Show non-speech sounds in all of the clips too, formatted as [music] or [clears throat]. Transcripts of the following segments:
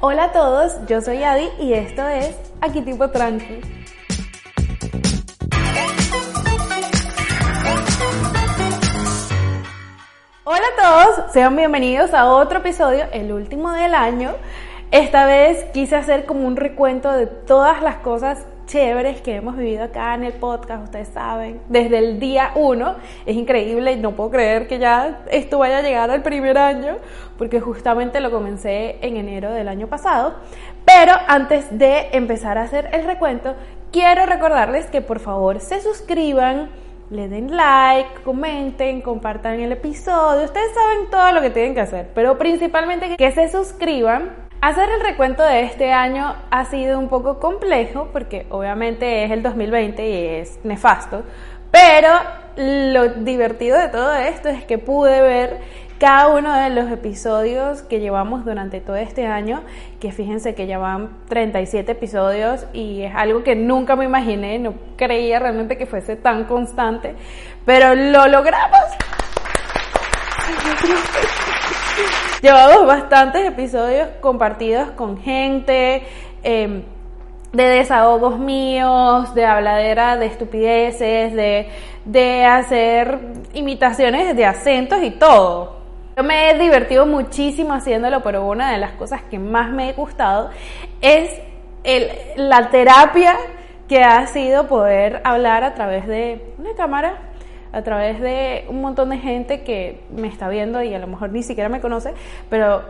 Hola a todos, yo soy Adi y esto es Aquí Tipo Tranqui. Hola a todos, sean bienvenidos a otro episodio, el último del año. Esta vez quise hacer como un recuento de todas las cosas chéveres que hemos vivido acá en el podcast, ustedes saben, desde el día uno. Es increíble, no puedo creer que ya esto vaya a llegar al primer año, porque justamente lo comencé en enero del año pasado. Pero antes de empezar a hacer el recuento, quiero recordarles que por favor se suscriban, le den like, comenten, compartan el episodio. Ustedes saben todo lo que tienen que hacer, pero principalmente que se suscriban Hacer el recuento de este año ha sido un poco complejo porque obviamente es el 2020 y es nefasto, pero lo divertido de todo esto es que pude ver cada uno de los episodios que llevamos durante todo este año, que fíjense que ya van 37 episodios y es algo que nunca me imaginé, no creía realmente que fuese tan constante, pero lo logramos. [laughs] Llevamos bastantes episodios compartidos con gente, em, de desahogos míos, de habladera de estupideces, de, de hacer imitaciones de acentos y todo. Yo me he divertido muchísimo haciéndolo, pero una de las cosas que más me ha gustado es el, la terapia que ha sido poder hablar a través de una cámara a través de un montón de gente que me está viendo y a lo mejor ni siquiera me conoce, pero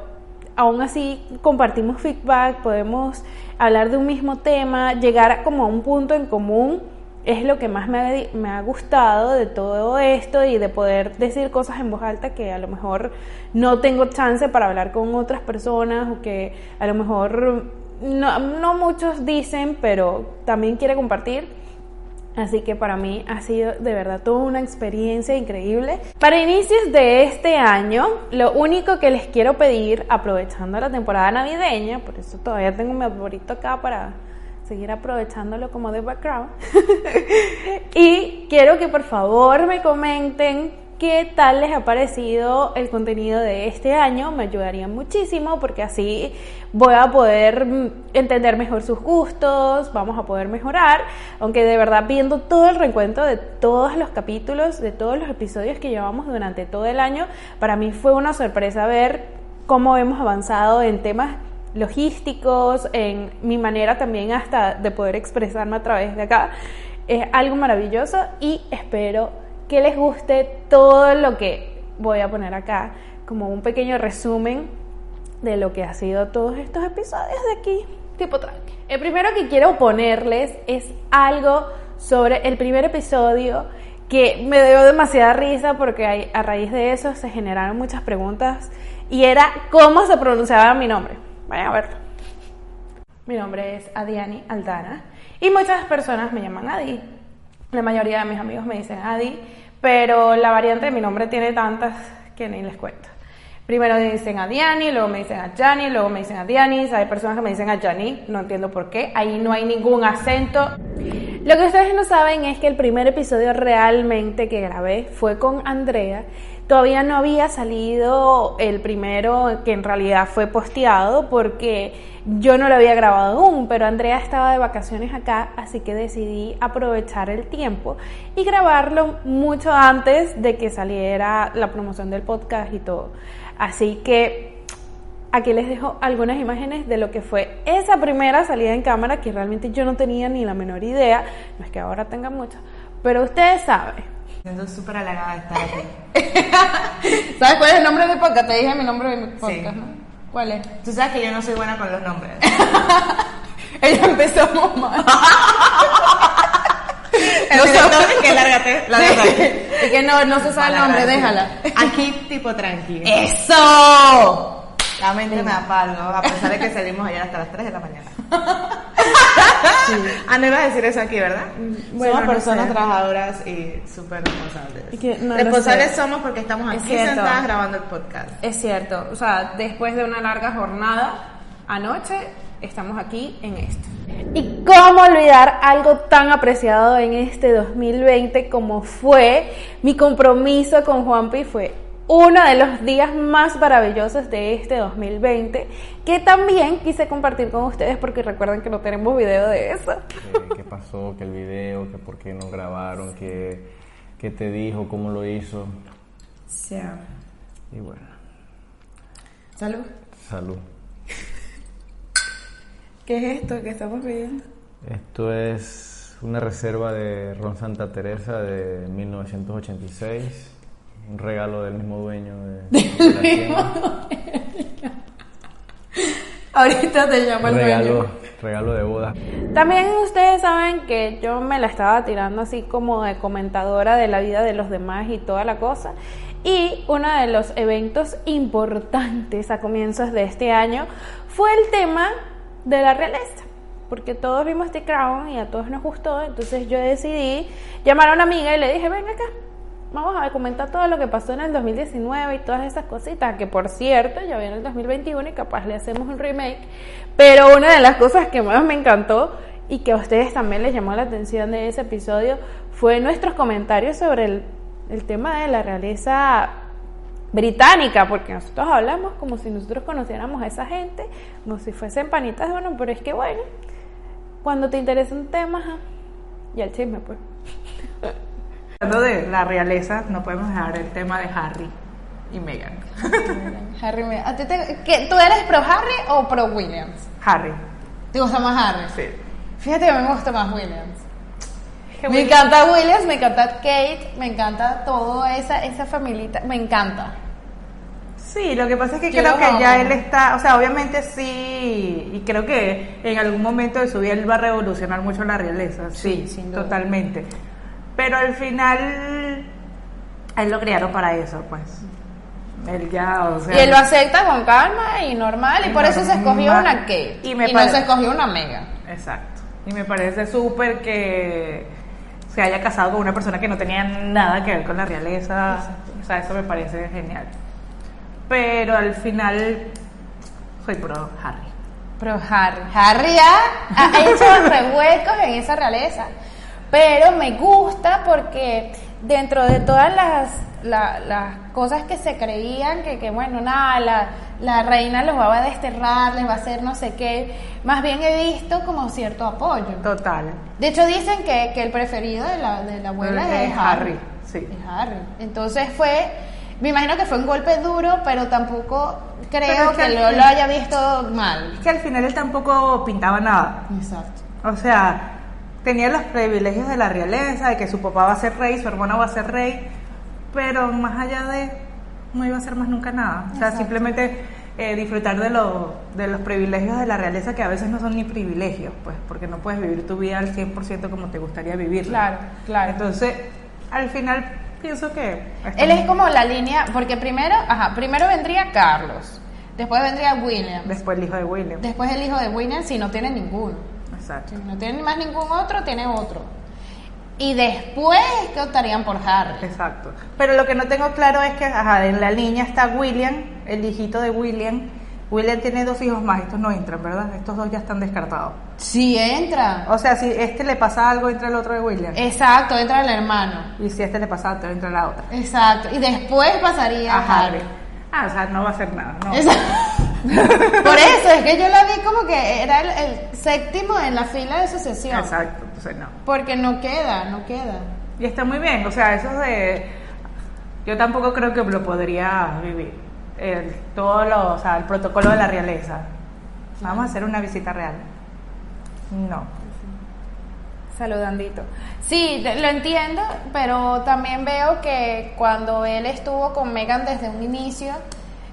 aún así compartimos feedback, podemos hablar de un mismo tema, llegar como a un punto en común es lo que más me ha, me ha, gustado de todo esto y de poder decir cosas en voz alta que a lo mejor no tengo chance para hablar con otras personas o que a lo mejor no, no muchos dicen, pero también quiere compartir. Así que para mí ha sido de verdad toda una experiencia increíble. Para inicios de este año, lo único que les quiero pedir, aprovechando la temporada navideña, por eso todavía tengo mi favorito acá para seguir aprovechándolo como de background. [laughs] y quiero que por favor me comenten qué tal les ha parecido el contenido de este año. Me ayudaría muchísimo porque así voy a poder mm, entender mejor sus gustos, vamos a poder mejorar. Aunque de verdad viendo todo el recuento de todos los capítulos, de todos los episodios que llevamos durante todo el año, para mí fue una sorpresa ver cómo hemos avanzado en temas logísticos, en mi manera también hasta de poder expresarme a través de acá. Es algo maravilloso y espero que les guste todo lo que voy a poner acá, como un pequeño resumen de lo que ha sido todos estos episodios de aquí, tipo tranqui. El primero que quiero ponerles es algo sobre el primer episodio que me dio demasiada risa porque a raíz de eso se generaron muchas preguntas y era cómo se pronunciaba mi nombre. Vayan a verlo. Mi nombre es Adiani Aldana y muchas personas me llaman Adi. La mayoría de mis amigos me dicen Adi, pero la variante de mi nombre tiene tantas que ni les cuento. Primero me dicen a Diani, luego me dicen a Jani, luego me dicen a Dianis, hay personas que me dicen a Jani, no entiendo por qué, ahí no hay ningún acento. Lo que ustedes no saben es que el primer episodio realmente que grabé fue con Andrea Todavía no había salido el primero que en realidad fue posteado porque yo no lo había grabado aún, pero Andrea estaba de vacaciones acá, así que decidí aprovechar el tiempo y grabarlo mucho antes de que saliera la promoción del podcast y todo. Así que aquí les dejo algunas imágenes de lo que fue esa primera salida en cámara que realmente yo no tenía ni la menor idea, no es que ahora tenga mucho, pero ustedes saben siento súper halagada de estar aquí. [laughs] ¿Sabes cuál es el nombre de mi podcast? Te dije mi nombre de mi podcast, ¿no? ¿Cuál es? Tú sabes que yo no soy buena con los nombres. [laughs] Ella empezó mal. [laughs] no sabes que lárgate, la Y que no, no se sabe el nombre, déjala. Aquí tipo tranquilo. ¡Eso! La mente me da algo, a pesar de que salimos ayer hasta las 3 de la mañana. Ah, no ibas a decir eso aquí, ¿verdad? Bueno, somos no personas sé. trabajadoras y súper responsables. Y que no lo responsables somos porque estamos Es aquí cierto. sentadas grabando el podcast. Es cierto, o sea, después de una larga jornada, anoche estamos aquí en esto. ¿Y cómo olvidar algo tan apreciado en este 2020 como fue mi compromiso con Juanpi? Fue uno de los días más maravillosos de este 2020 que también quise compartir con ustedes porque recuerden que no tenemos video de eso. ¿Qué, qué pasó? ¿Que el video? ¿Que por qué no grabaron? ¿Qué, qué te dijo? ¿Cómo lo hizo? Y bueno, Salud. salud. ¿Qué es esto que estamos viendo? Esto es una reserva de Ron Santa Teresa de 1986. Un regalo del mismo dueño de, [laughs] de la tienda. Ahorita te llamo el regalo, dueño. regalo de boda. También ustedes saben que yo me la estaba tirando así como de comentadora de la vida de los demás y toda la cosa. Y uno de los eventos importantes a comienzos de este año fue el tema de la realeza. Porque todos vimos The Crown y a todos nos gustó. Entonces yo decidí llamar a una amiga y le dije, ven acá, vamos a comentar todo lo que pasó en el 2019 y todas esas cositas, que por cierto ya viene el 2021 y capaz le hacemos un remake, pero una de las cosas que más me encantó y que a ustedes también les llamó la atención de ese episodio fue nuestros comentarios sobre el, tema de la realeza británica, porque nosotros hablamos como si nosotros conociéramos a esa gente, como si fuesen panitas, bueno, pero es que bueno, cuando te interesa un tema, y el chisme pues. [laughs] Hablando de la realeza, no podemos dejar el tema de Harry y Meghan. Harry, ¿a ti te- qué, ¿tú eres pro Harry o pro Williams? Harry, ¿Te gusta más Harry? sí. Fíjate que a mí me gusta más Williams. Que Me encanta Williams, me encanta Kate, me encanta toda esa, esa familita, me encanta. Sí, lo que pasa es que Yo creo que amo. ya él está, o sea, obviamente sí, y creo que en algún momento de su vida él va a revolucionar mucho la realeza, sí, Sí, sin duda. totalmente. Pero al final, a él lo criaron para eso, pues. Él ya, o sea. Y él lo acepta con calma y normal, y Y por eso se escogió una Kate. Y no se escogió una Megan. Exacto. Y me parece súper que se haya casado con una persona que no tenía nada que ver con la realeza. O sea, eso me parece genial. Pero al final, soy pro Harry. Pero Harry, Harry ha, ha hecho [laughs] revuelcos en esa realeza, pero me gusta porque dentro de todas las, la- las cosas que se creían, que, que bueno, nada, la, la reina los va a desterrar, les va a hacer no sé qué, más bien he visto como cierto apoyo. Total. De hecho dicen que, que el preferido de la, de la abuela es, Es Harry. Harry, sí. Es Harry. Entonces fue, me imagino que fue un golpe duro, pero tampoco creo que que al lo, lo haya visto mal. Es que al final él tampoco pintaba nada. Exacto. O sea, tenía los privilegios de la realeza, de que su papá va a ser rey, su hermano va a ser rey, pero más allá de, no iba a ser más nunca nada. O sea, simplemente eh, disfrutar de, lo- de los privilegios de la realeza, que a veces no son ni privilegios, pues, porque no puedes vivir tu vida al 100% como te gustaría vivirla. Claro, claro. Entonces, al final, pienso que... Él es como la línea, porque primero, ajá, primero vendría Carlos, después vendría William, Después el hijo de William. después el hijo de William si no tiene ninguno. Exacto. Si no tiene más ningún otro, tiene otro. Y después que optarían por Harry. Exacto. Pero lo que no tengo claro es que, ajá, en la línea está William, el hijito de William. William tiene dos hijos más, estos no entran, ¿verdad? Estos dos ya están descartados. Si entra. O sea, si este le pasa algo, entra el otro de William. Exacto, entra el hermano. Y si este le pasa algo, entra la otra. Exacto. Y después pasaría A a Harry. Ah, o sea, no va a hacer nada, ¿no? Exacto. [laughs] Por eso es que yo la vi como que era el, el séptimo en la fila de sucesión. Exacto, entonces no. Porque no queda, no queda. Y está muy bien, o sea, eso de... Yo tampoco creo que lo podría vivir. El, todo lo, o sea, el protocolo de la realeza. Vamos a hacer una visita real. No. Saludandito. Sí, lo entiendo, pero también veo que cuando él estuvo con Megan desde un inicio,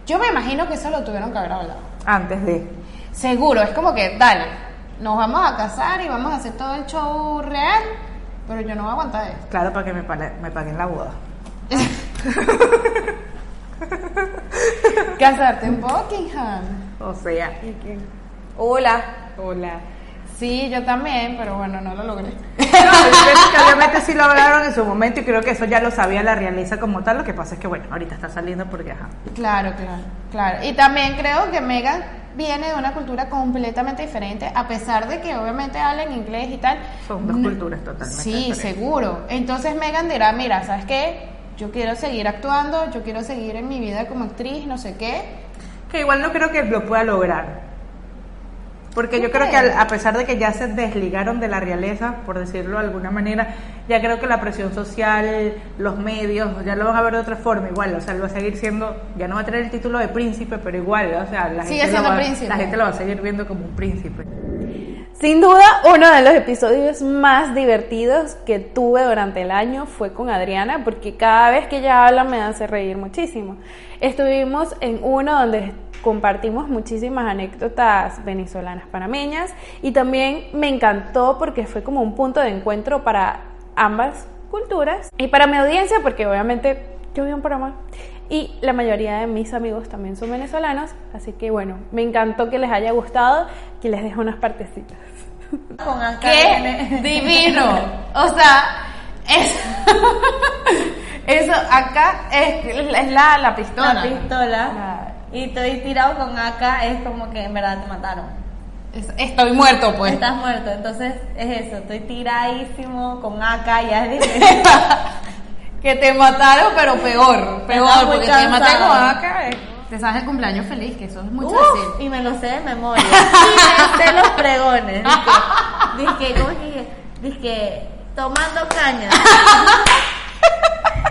yo me imagino que eso lo tuvieron que haber hablado. Antes de... Seguro, es como que, dale, nos vamos a casar y vamos a hacer todo el show real, pero yo no voy a aguantar esto. Claro, para que me, pale- me paguen la boda. [laughs] Casarte en Buckingham. O sea, Hola. hola. Sí, yo también, pero bueno, no lo logré. Obviamente sí lo hablaron en su momento y creo que eso ya lo sabía la realeza como tal. Lo que pasa es que, bueno, ahorita está saliendo porque, ajá. Claro, claro, claro. Y también creo que Megan viene de una cultura completamente diferente, a pesar de que obviamente hablan inglés y tal. Son dos No- culturas totalmente Sí, diferentes. seguro. Entonces Megan dirá, mira, ¿sabes qué? Yo quiero seguir actuando, yo quiero seguir en mi vida como actriz, no sé qué. Que igual no creo que lo pueda lograr. Porque yo ¿Tú creo que al- a pesar de que ya se desligaron de la realeza, por decirlo de alguna manera, ya creo que la presión social, los medios, ya lo van a ver de otra forma igual, o sea, él va a seguir siendo, ya no va a tener el título de príncipe, pero igual, o sea, la, Sigue gente, siendo lo va, príncipe. la gente lo va a seguir viendo como un príncipe. Sin duda, uno de los episodios más divertidos que tuve durante el año fue con Adriana, porque cada vez que ella habla me hace reír muchísimo. Estuvimos en uno donde compartimos muchísimas anécdotas venezolanas panameñas y también me encantó porque fue como un punto de encuentro para ambas culturas y para mi audiencia porque obviamente yo vivo en Panamá y la mayoría de mis amigos también son venezolanos, así que bueno, me encantó que les haya gustado, que les dejo unas partecitas. Con ¡Qué divino! O sea, es- [laughs] eso acá es, es la, la pistola. la pistola y estoy tirado con acá es como que en verdad te mataron. Es- estoy muerto, pues. Estás muerto, entonces es eso, estoy tiradísimo con acá ya es diferente. [laughs] que te mataron, pero peor. Peor, porque te maté cansado. con acá. eh, Te sabes el cumpleaños feliz, que eso es muy Uf, y me lo sé de memoria. Y me sé los pregones. Dice, que, ¿cómo es que dije? Que tomando caña. [laughs]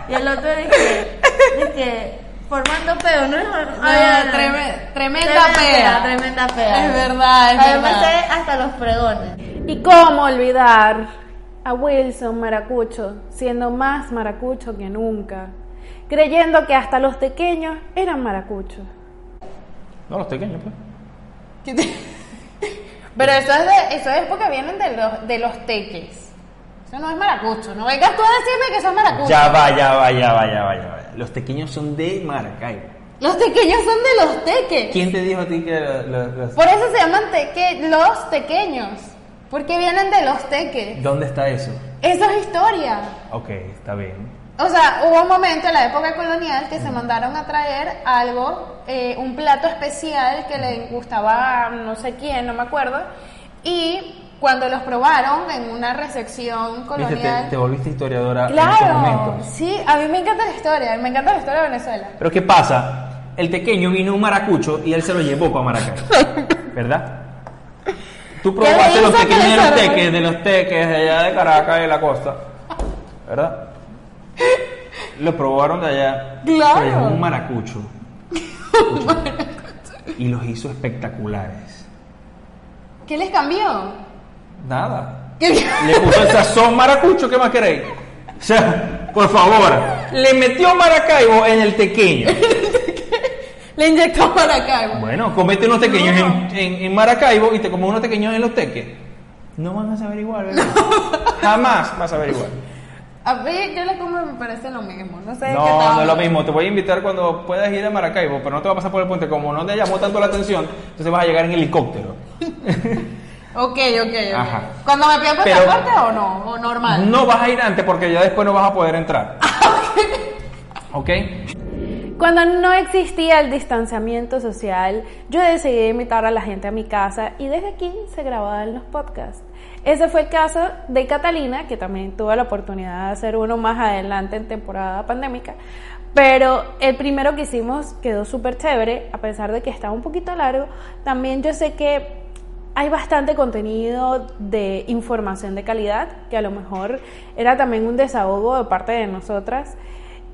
Y el otro dice, dice formando peo, ¿no? No, treme- tremenda pea. Tremenda pea. Es verdad, es Además verdad. hasta los pregones. ¿Y cómo olvidar a Wilson Maracucho siendo más maracucho que nunca? Creyendo que hasta los pequeños eran maracuchos. No, los pequeños, pues. ¿Qué [laughs] te- Pero eso es, de, eso es porque vienen de los, de los teques. Eso no es maracucho. No vengas tú a decirme que eso es maracucho. Ya va, ya va, ya va, ya va, ya va. Los tequeños son de Maracaibo. Los tequeños son de los teques. ¿Quién te dijo a ti que lo- lo- los- Por eso se llaman teque, los tequeños. Porque vienen de los teques. ¿Dónde está eso? Eso es historia. Ok, está bien. O sea, hubo un momento en la época colonial que se mandaron a traer algo, eh, un plato especial que le gustaba a no sé quién, no me acuerdo, y cuando los probaron en una recepción Viste, colonial... te, te volviste historiadora en claro, momentos. sí, a mí me encanta la historia, me encanta la historia de Venezuela. Pero ¿qué pasa? El tequeño vino un maracucho y él se lo llevó para Maracaibo. [laughs] ¿Verdad? Tú probaste los tequeños de los teques, de los teques de allá de Caracas y de la costa. ¿Verdad? Lo probaron de allá. Claro. Se llevó un maracucho. [laughs] Escúchame. y los hizo espectaculares. ¿Qué les cambió? Nada. ¿Qué- Le puso el sazón maracucho, ¿qué más queréis? O sea, por favor, le metió Maracaibo en el tequeño. [laughs] Le inyectó Maracaibo. Bueno, comete unos tequeños en, en- en Maracaibo y te comes unos tequeños en los teques. No van a saber igual, ¿verdad? Jamás vas a saber igual. A mí, yo le como me parece lo mismo, no sé de qué No, no es lo mismo. Te voy a invitar cuando puedas ir a Maracaibo, pero no te va a pasar por el puente. Como no te llamó tanto la atención, entonces vas a llegar en helicóptero. [laughs] Ok, ok, ok. Ajá. ¿Cuando me pido Pero- pasaporte o no? ¿O normal? No vas a ir antes porque ya después no vas a poder entrar. [laughs] ¿Ok? Cuando no existía el distanciamiento social, yo decidí invitar a la gente a mi casa y desde aquí se grababan los podcasts. Ese fue el caso de Catalina, que también tuve la oportunidad de hacer uno más adelante en temporada pandémica. Pero el primero que hicimos quedó súper chévere, a pesar de que estaba un poquito largo. También yo sé que hay bastante contenido de información de calidad, que a lo mejor era también un desahogo de parte de nosotras.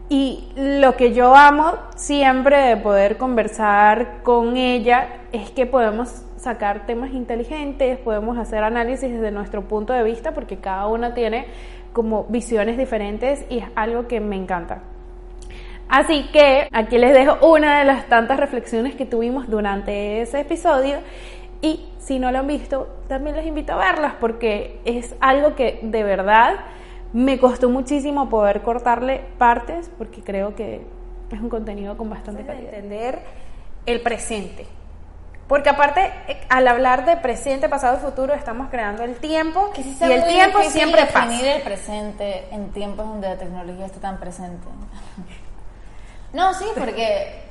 Y lo que yo amo siempre de poder conversar con ella es que podemos sacar temas inteligentes, podemos hacer análisis desde nuestro punto de vista, porque cada una tiene como visiones diferentes y es algo que me encanta. Así que aquí les dejo una de las tantas reflexiones que tuvimos durante ese episodio y si no lo han visto, también les invito a verlas porque es algo que de verdad me costó muchísimo poder cortarle partes porque creo que es un contenido con bastante calidad. entender el presente. Porque aparte, eh, al hablar de presente, pasado y futuro, estamos creando el tiempo Que sí y el tiempo siempre definir pasa. el presente en tiempos donde la tecnología está tan presente. [laughs] No, sí, porque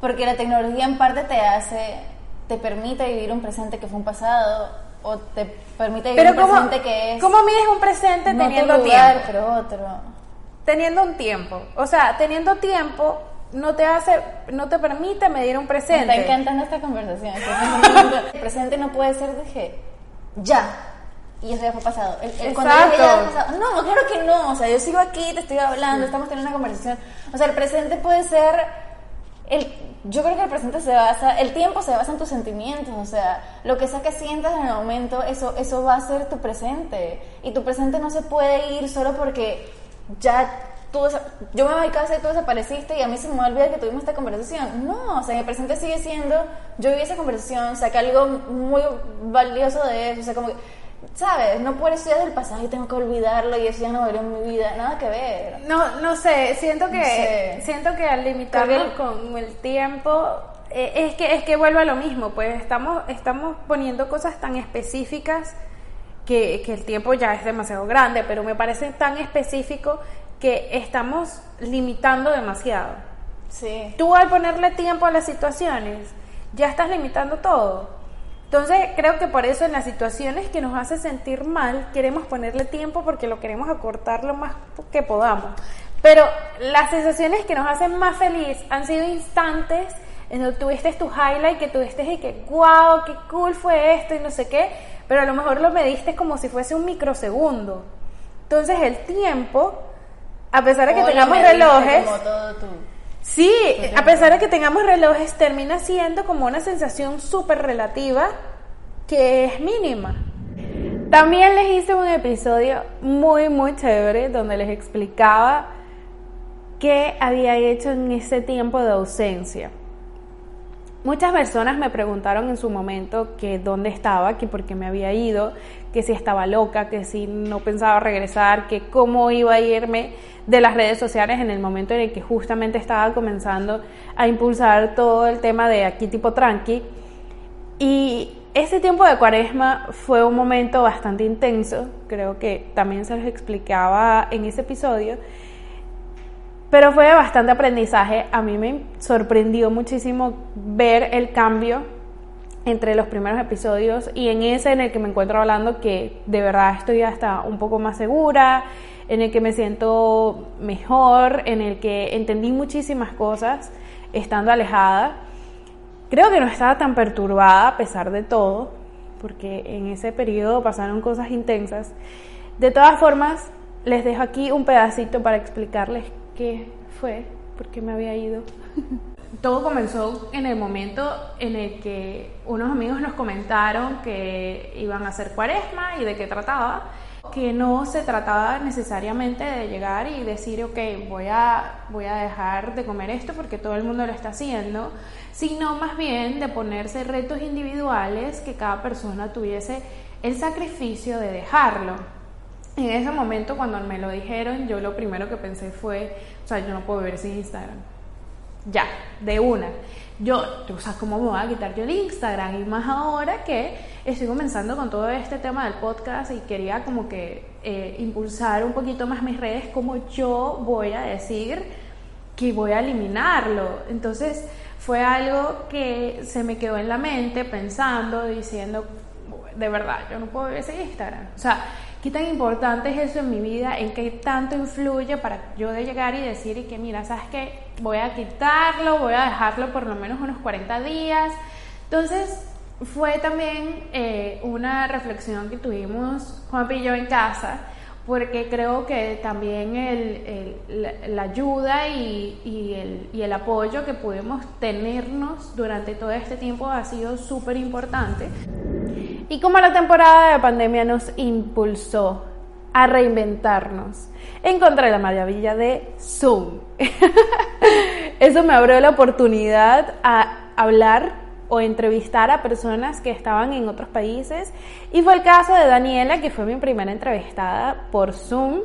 porque la tecnología en parte te hace te permite vivir un presente que fue un pasado o te permite vivir Pero un ¿cómo, presente que es ¿cómo mides un presente no teniendo lugar, tiempo? pero otro. Teniendo un tiempo. O sea, teniendo tiempo no te hace, no te permite medir un Me presente. está encantando esta conversación. El presente no puede ser de que ya. Y eso ya fue pasado. El, el- cuando ya fue pasado. No, claro que no. O sea, yo sigo aquí, te estoy hablando, estamos teniendo una conversación. O sea, el presente puede ser. El, yo creo que el presente se basa. El tiempo se basa en tus sentimientos. O sea, lo que sea que sientas en el momento, eso, eso va a ser tu presente. Y tu presente no se puede ir solo porque ya tú, yo me voy a casa y tú desapareciste y a mí se me va a olvidar que tuvimos esta conversación. No, o sea, mi presente sigue siendo, yo viví esa conversación, saqué algo muy valioso de eso, o sea, como que, ¿sabes? No puedo estudiar del pasado y tengo que olvidarlo y eso ya no valió en mi vida, nada que ver. No, no sé, siento que No sé. siento que al que- con el tiempo eh, es que es que vuelve a lo mismo, pues estamos estamos poniendo cosas tan específicas que, que el tiempo ya es demasiado grande, pero me parece tan específico que estamos limitando demasiado. Sí. Tú al ponerle tiempo a las situaciones, ya estás limitando todo. Entonces creo que por eso en las situaciones que nos hace sentir mal, queremos ponerle tiempo porque lo queremos acortar lo más que podamos. Pero las sensaciones que nos hacen más feliz han sido instantes en donde tuviste tu highlight, que tuviste y que wow, qué cool fue esto y no sé qué, pero a lo mejor lo mediste como si fuese un microsegundo. Entonces el tiempo, a pesar de que tengamos relojes, Como todo tú. Sí, a pesar de que tengamos relojes, termina siendo como una sensación súper relativa que es mínima. También les hice un episodio muy, muy chévere donde les explicaba qué había hecho en ese tiempo de ausencia. Muchas personas me preguntaron en su momento que dónde estaba, que por qué me había ido, que si estaba loca, que si no pensaba regresar, que cómo iba a irme de las redes sociales en el momento en el que justamente estaba comenzando a impulsar todo el tema de aquí tipo tranqui. Y ese tiempo de cuaresma fue un momento bastante intenso, creo que también se los explicaba en ese episodio, pero fue de bastante aprendizaje. A mí me sorprendió muchísimo ver el cambio entre los primeros episodios y en ese en el que me encuentro hablando que de verdad estoy hasta un poco más segura, en el que me siento mejor, en el que entendí muchísimas cosas estando alejada. Creo que no estaba tan perturbada a pesar de todo, porque en ese periodo pasaron cosas intensas. De todas formas, les dejo aquí un pedacito para explicarles qué fue, por qué me había ido. [laughs] Todo comenzó en el momento en el que unos amigos nos comentaron que iban a hacer cuaresma y de qué trataba, que no se trataba necesariamente de llegar y decir, ok, voy a, voy a dejar de comer esto porque todo el mundo lo está haciendo, sino más bien de ponerse retos individuales que cada persona tuviese el sacrificio de dejarlo. En ese momento cuando me lo dijeron, yo lo primero que pensé fue, o sea, yo no puedo vivir sin Instagram. Ya, de una. Yo, o sea, ¿cómo me voy a quitar yo el Instagram? Y más ahora que estoy comenzando con todo este tema del podcast y quería como que eh, impulsar un poquito más mis redes, como yo voy a decir que voy a eliminarlo. Entonces fue algo que se me quedó en la mente pensando, diciendo, de verdad, yo no puedo vivir sin Instagram. O sea, ¿qué tan importante es eso en mi vida? ¿En qué tanto influye para yo de llegar y decir y que, mira, ¿sabes qué? Voy a quitarlo, voy a dejarlo por lo menos unos 40 días. Entonces, fue también eh, una reflexión que tuvimos Juan y yo en casa, porque creo que también el, el, la, ayuda y, y, el, y el apoyo que pudimos tenernos durante todo este tiempo ha sido súper importante. Y como la temporada de pandemia nos impulsó a reinventarnos, encontré la maravilla de Zoom. [laughs] Eso me abrió la oportunidad a hablar o entrevistar a personas que estaban en otros países. Y fue el caso de Daniela, que fue mi primera entrevistada por Zoom.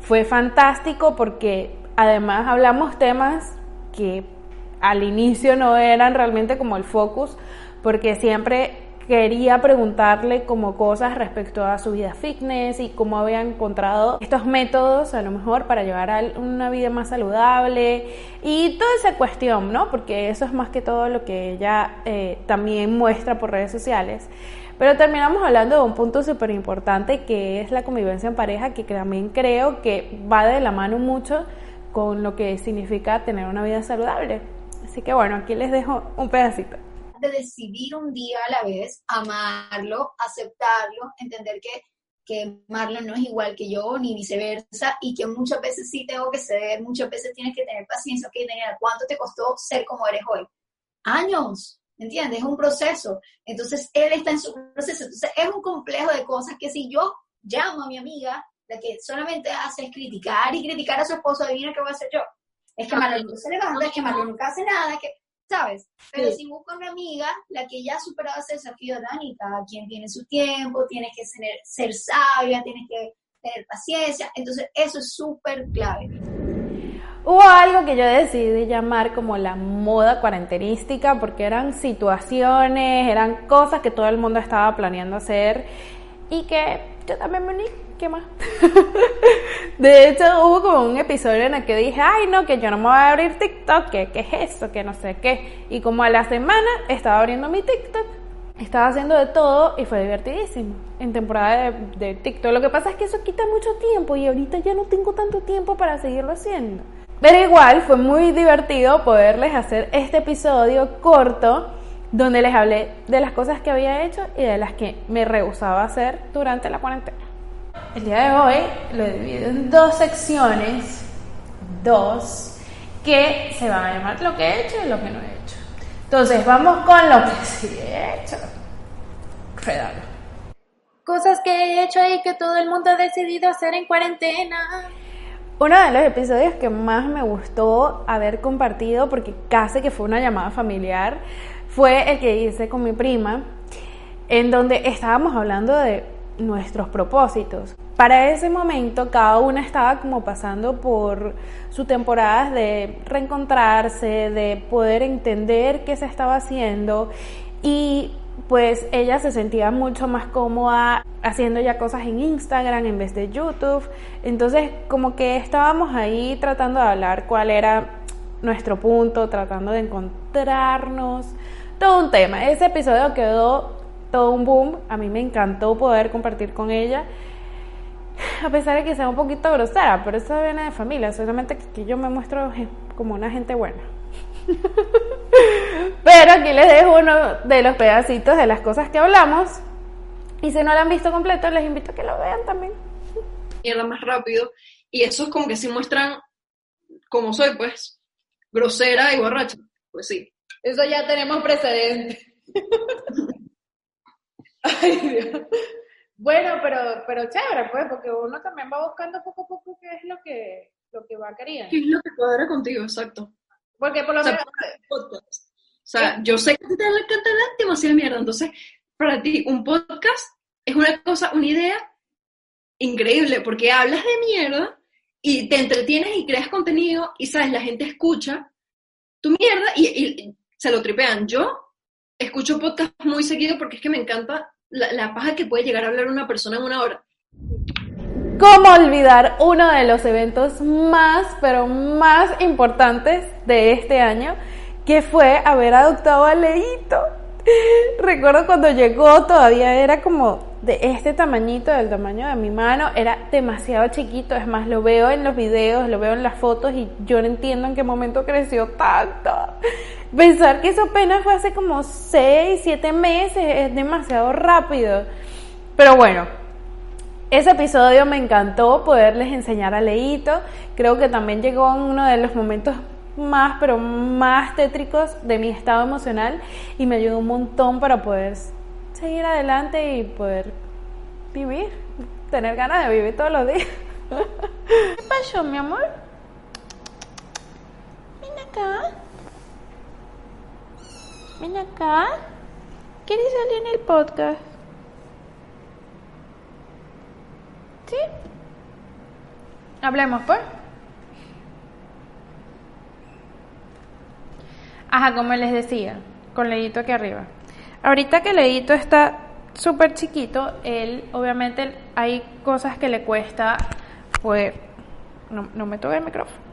Fue fantástico porque además hablamos temas que al inicio no eran realmente como el focus, porque siempre quería preguntarle como cosas respecto a su vida fitness y cómo había encontrado estos métodos a lo mejor para llevar a una vida más saludable y toda esa cuestión, ¿no? Porque eso es más que todo lo que ella eh, también muestra por redes sociales. Pero terminamos hablando de un punto súper importante que es la convivencia en pareja, que también creo que va de la mano mucho con lo que significa tener una vida saludable. Así que bueno, aquí les dejo un pedacito de decidir un día a la vez, amarlo, aceptarlo, entender que, que Marlon no es igual que yo, ni viceversa, y que muchas veces sí tengo que ceder, muchas veces tienes que tener paciencia, que tener cuánto te costó ser como eres hoy. Años, ¿entiendes? Es un proceso. Entonces, él está en su proceso. Entonces, es un complejo de cosas que si yo llamo a mi amiga, la que solamente hace es criticar y criticar a su esposo, adivina qué voy a hacer yo. Es que Marlon no se levanta, es que Marlon nunca hace nada, que ¿sabes? Pero si busco una amiga, la que ya ha superado ese desafío, Dani, cada quien tiene su tiempo, tienes que ser, ser sabia, tienes que tener paciencia, entonces eso es súper clave. Hubo algo que yo decidí llamar como la moda cuarentenística porque eran situaciones, eran cosas que todo el mundo estaba planeando hacer y que yo también me uní ¿qué más? [laughs] de hecho, hubo como un episodio en el que dije, ay, no, que yo no me voy a abrir TikTok, que qué es eso, que no sé qué. Y como a la semana estaba abriendo mi TikTok, estaba haciendo de todo y fue divertidísimo en temporada de, de TikTok. Lo que pasa es que eso quita mucho tiempo y ahorita ya no tengo tanto tiempo para seguirlo haciendo. Pero igual fue muy divertido poderles hacer este episodio corto donde les hablé de las cosas que había hecho y de las que me rehusaba hacer durante la cuarentena. El día de hoy lo he dividido en dos secciones, dos, que se van a llamar lo que he hecho y lo que no he hecho. Entonces, vamos con lo que sí he hecho. Redalo. Cosas que he hecho y que todo el mundo ha decidido hacer en cuarentena. Uno de los episodios que más me gustó haber compartido, porque casi que fue una llamada familiar, fue el que hice con mi prima, en donde estábamos hablando de nuestros propósitos. Para ese momento cada una estaba como pasando por su temporada de reencontrarse, de poder entender qué se estaba haciendo y pues ella se sentía mucho más cómoda haciendo ya cosas en Instagram en vez de YouTube. Entonces como que estábamos ahí tratando de hablar cuál era nuestro punto, tratando de encontrarnos. Todo un tema. Ese episodio quedó todo un boom. A mí me encantó poder compartir con ella. A pesar de que sea un poquito grosera, pero eso viene de familia, solamente que yo me muestro como una gente buena. [laughs] pero aquí les dejo uno de los pedacitos de las cosas que hablamos. Y si no lo han visto completo, les invito a que lo vean también. Mierda más rápido. Y eso es como que si muestran como soy, pues, grosera y borracha. Pues sí. Eso ya tenemos precedente. [laughs] Ay, Dios. Bueno, pero, pero chévere, pues, porque uno también va buscando poco a poco qué es lo que, lo que va queriendo. ¿Qué es lo que cuadra contigo? Exacto. Porque por lo O sea, menos... O sea, yo sé que te da demasiada mierda, entonces, para ti, un podcast es una cosa, una idea increíble, porque hablas de mierda y te entretienes y creas contenido y, ¿sabes? La gente escucha tu mierda y, y se lo tripean. Yo escucho podcast muy seguido porque es que me encanta la, paja que puede llegar a hablar una persona en una hora. ¿Cómo olvidar uno de los eventos más, pero más importantes de este año, que fue haber adoptado a Leito? Recuerdo cuando llegó, todavía era como de este tamañito, del tamaño de mi mano, era demasiado chiquito, es más, lo veo en los videos, lo veo en las fotos y yo no entiendo en qué momento creció tanto. Pensar que eso apenas fue hace como 6, 7 meses, es demasiado rápido. Pero bueno, ese episodio me encantó poderles enseñar a Leito. Creo que también llegó en uno de los momentos más, pero más tétricos de mi estado emocional y me ayudó un montón para poder seguir adelante y poder vivir, tener ganas de vivir todos los días. ¿Qué pasó, mi amor? Ven acá. Ven acá. ¿Quieres salir en el podcast? ¿Sí? Hablemos, pues. Ajá, como les decía, con Leito aquí arriba. Ahorita que Leito está súper chiquito, él obviamente hay cosas que le cuesta, pues, no, no me toque el micrófono.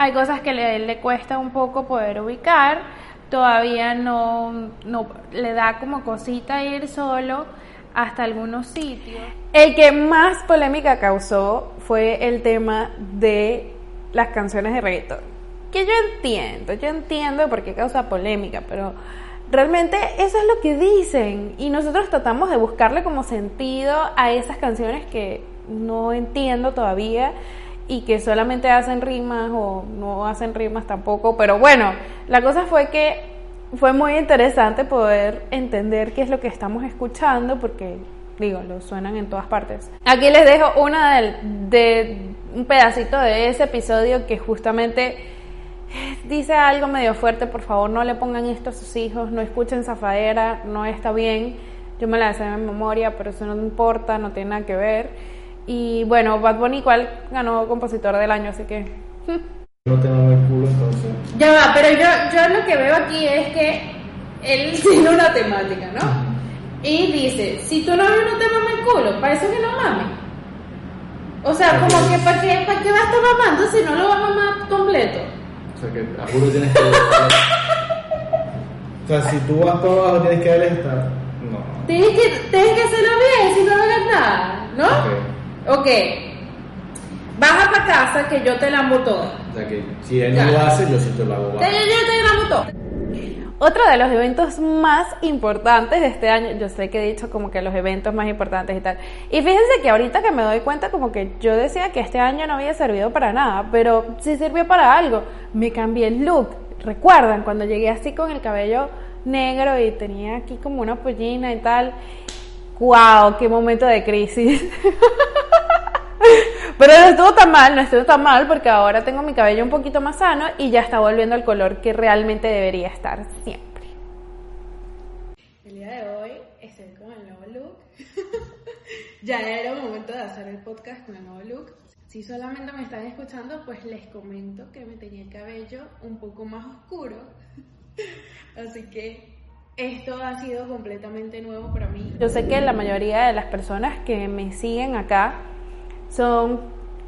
Hay cosas que le, le cuesta un poco poder ubicar, todavía no, no le da como cosita ir solo hasta algunos sitios. El que más polémica causó fue el tema de las canciones de reggaetón. Que yo entiendo, yo entiendo por qué causa polémica, pero realmente eso es lo que dicen y nosotros tratamos de buscarle como sentido a esas canciones que no entiendo todavía y que solamente hacen rimas o no hacen rimas tampoco, pero bueno, la cosa fue que fue muy interesante poder entender qué es lo que estamos escuchando porque digo, lo suenan en todas partes. Aquí les dejo una de, un pedacito de ese episodio que justamente dice algo medio fuerte, por favor no le pongan esto a sus hijos, no escuchen zafadera, no está bien. Yo me la sé en memoria, pero eso no importa, no tiene nada que ver. Y bueno, Bad Bunny igual ganó compositor del año, así que... No tengo el culo entonces. Ya va, pero yo, yo lo que veo aquí es que él [laughs] tiene una temática, ¿no? Y dice, si tu novio no te mama el culo, para eso que no mames. O sea, como que ¿para qué, para qué va a estar mamando si no lo va a mamar completo? O sea que a juro tienes que. o sea, si tú vas para abajo tienes que estar. No. Tienes que, tienes que hacerlo bien si no hagas nada, ¿no? Ok. Baja para casa que yo te lambo todo. O sea que si él no lo hace, yo sí te lo hago. Yo, yo te lambo todo. Otro de los eventos más importantes de este año, yo sé que he dicho como que los eventos más importantes y tal. Y fíjense que ahorita que me doy cuenta como que yo decía que este año no había servido para nada, pero sí sirvió para algo. Me cambié el look. ¿Recuerdan cuando llegué así con el cabello negro y tenía aquí como una pollina y tal? ¡Wow! ¡Qué momento de crisis! [laughs] Pero no estuvo tan mal, no estuvo tan mal porque ahora tengo mi cabello un poquito más sano y ya está volviendo al color que realmente debería estar siempre. El día de hoy estoy con el nuevo look. [laughs] ya era el momento de hacer el podcast con el nuevo look. Si solamente me están escuchando, pues les comento que me tenía el cabello un poco más oscuro. [laughs] Así que esto ha sido completamente nuevo para mí. Yo sé que la mayoría de las personas que me siguen acá son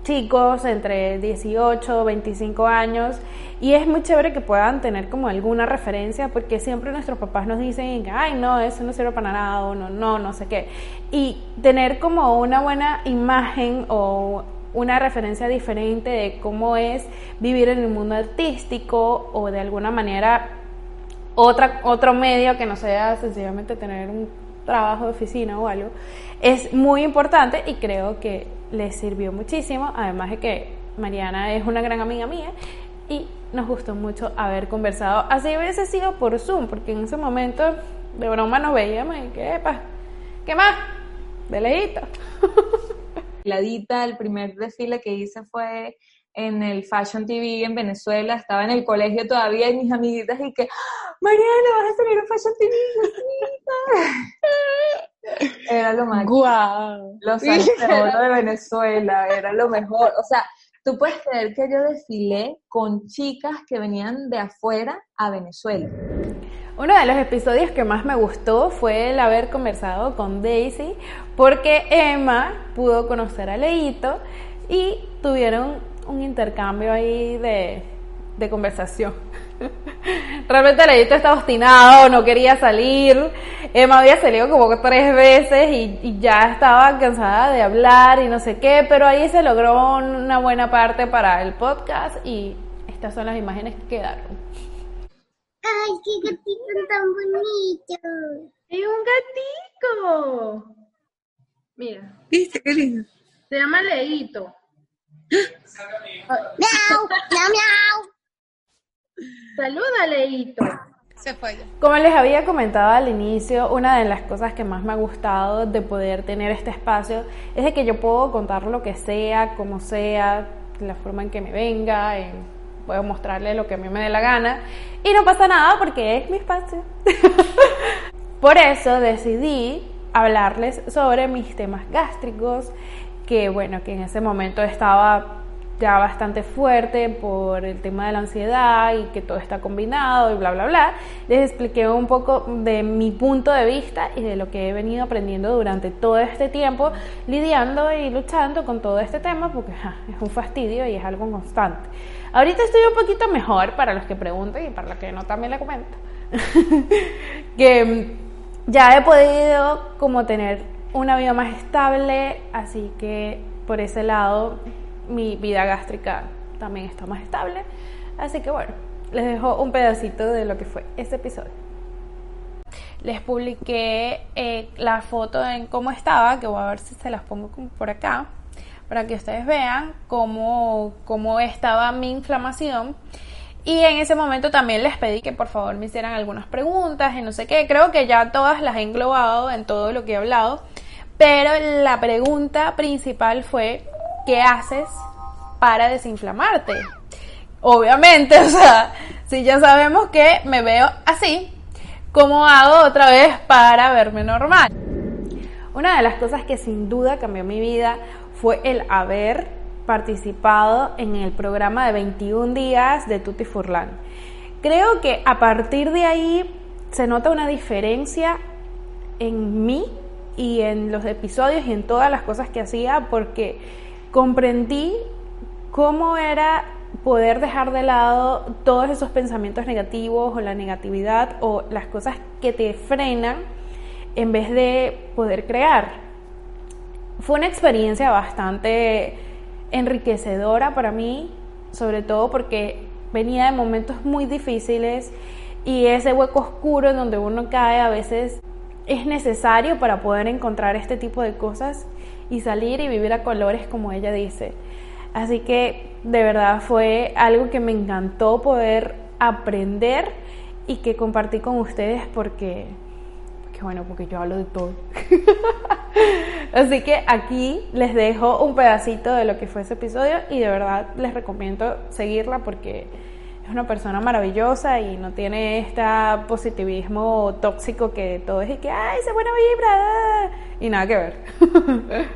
chicos entre 18, 25 años y es muy chévere que puedan tener como alguna referencia porque siempre nuestros papás nos dicen, ay no, eso no sirve para nada o no, no, no sé qué. Y tener como una buena imagen o una referencia diferente de cómo es vivir en el mundo artístico o de alguna manera otra, otro medio que no sea sencillamente tener un trabajo de oficina o algo, es muy importante y creo que les sirvió muchísimo, además de que Mariana es una gran amiga mía y nos gustó mucho haber conversado. Así hubiese sido por Zoom, porque en ese momento de broma nos veíamos y ¿qué, ¿qué más? De lejito. [laughs] el primer desfile que hice fue en el Fashion TV en Venezuela, estaba en el colegio todavía y mis amiguitas y que, ¡Ah, Mariana, vas a salir en Fashion TV, Era lo más. Guau. Los [laughs] años de Venezuela, era lo mejor. O sea, tú puedes creer que yo desfilé con chicas que venían de afuera a Venezuela. Uno de los episodios que más me gustó fue el haber conversado con Daisy, porque Emma pudo conocer a Leito y tuvieron un intercambio ahí de, de conversación. [laughs] Realmente Leito estaba obstinado, no quería salir. Emma había salido como tres veces y, y, ya estaba cansada de hablar y no sé qué, pero ahí se logró una buena parte para el podcast y estas son las imágenes que quedaron. ¡Ay, qué gatito tan bonito! ¡Es un gatito! Mira. ¿Viste qué lindo? Se llama Leito. ¡Miau! ¡Miau, miau! Saluda, Leito. Se fue. Como les había comentado al inicio, una de las cosas que más me ha gustado de poder tener este espacio es de que yo puedo contar lo que sea, como sea, la forma en que me venga, en, puedo mostrarle lo que a mí me dé la gana y no pasa nada porque es mi espacio. [laughs] Por eso decidí hablarles sobre mis temas gástricos, que bueno, que en ese momento estaba ya bastante fuerte por el tema de la ansiedad y que todo está combinado y bla, bla, bla. Les expliqué un poco de mi punto de vista y de lo que he venido aprendiendo durante todo este tiempo, lidiando y luchando con todo este tema, porque es un fastidio y es algo constante. Ahorita estoy un poquito mejor para los que pregunten y para los que no también le comento. [laughs] que ya he podido como tener una vida más estable, así que por ese lado mi vida gástrica también está más estable. Así que bueno, les dejo un pedacito de lo que fue este episodio. Les publiqué eh, la foto en cómo estaba, que voy a ver si se las pongo por acá, para que ustedes vean cómo, cómo estaba mi inflamación. Y en ese momento también les pedí que por favor me hicieran algunas preguntas y no sé qué. Creo que ya todas las he englobado en todo lo que he hablado. Pero la pregunta principal fue, ¿qué haces para desinflamarte? Obviamente, [laughs] o sea, si ya sabemos que me veo así, ¿cómo hago otra vez para verme normal? Una de las cosas que sin duda cambió mi vida fue el haber participado en el programa de 21 días de Tutti Furlan. Creo que a partir de ahí se nota una diferencia en mí y en los episodios y en todas las cosas que hacía porque comprendí cómo era poder dejar de lado todos esos pensamientos negativos o la negatividad o las cosas que te frenan en vez de poder crear. Fue una experiencia bastante enriquecedora para mí, sobre todo porque venía de momentos muy difíciles y ese hueco oscuro en donde uno cae a veces es necesario para poder encontrar este tipo de cosas y salir y vivir a colores como ella dice. Así que de verdad fue algo que me encantó poder aprender y que compartí con ustedes porque bueno, porque yo hablo de todo. [laughs] Así que aquí les dejo un pedacito de lo que fue ese episodio y de verdad les recomiendo seguirla porque es una persona maravillosa y no tiene este positivismo tóxico que todo es y que, ay, esa buena vibra, y nada que ver.